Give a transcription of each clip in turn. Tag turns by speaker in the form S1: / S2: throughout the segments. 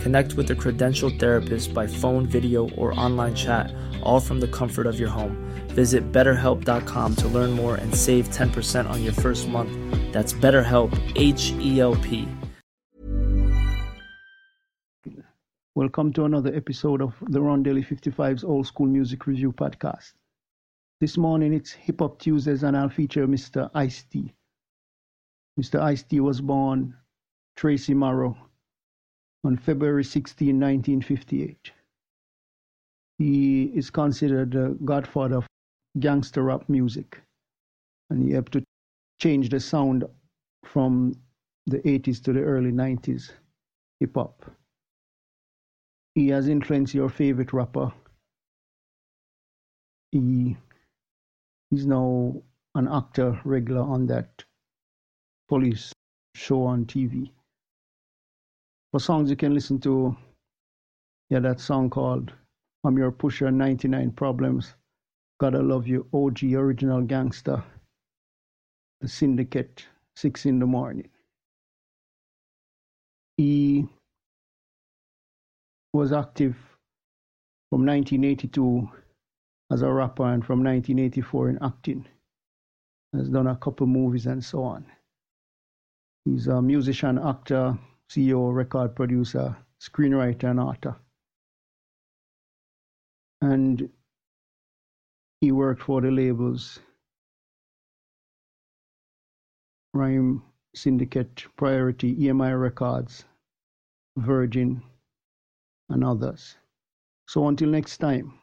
S1: Connect with a credentialed therapist by phone, video, or online chat, all from the comfort of your home. Visit betterhelp.com to learn more and save 10% on your first month. That's BetterHelp, H E L P.
S2: Welcome to another episode of the Rondelle 55's Old School Music Review podcast. This morning it's Hip Hop Tuesdays and I'll feature Mr. Ice T. Mr. Ice T was born Tracy Morrow on February 16, 1958. He is considered the godfather of gangster rap music and he helped to change the sound from the 80s to the early 90s hip hop. He has influenced your favorite rapper. He he's now an actor regular on that police show on TV. For songs you can listen to, yeah, that song called I'm Your Pusher 99 Problems. Gotta Love You, OG Original Gangster, The Syndicate, 6 in the Morning. He was active from 1982 as a rapper and from 1984 in acting. Has done a couple movies and so on. He's a musician, actor, CEO, record producer, screenwriter, and author. And he worked for the labels Rhyme Syndicate, Priority, EMI Records, Virgin, and others. So until next time,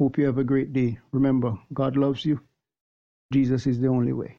S2: hope you have a great day. Remember, God loves you. Jesus is the only way.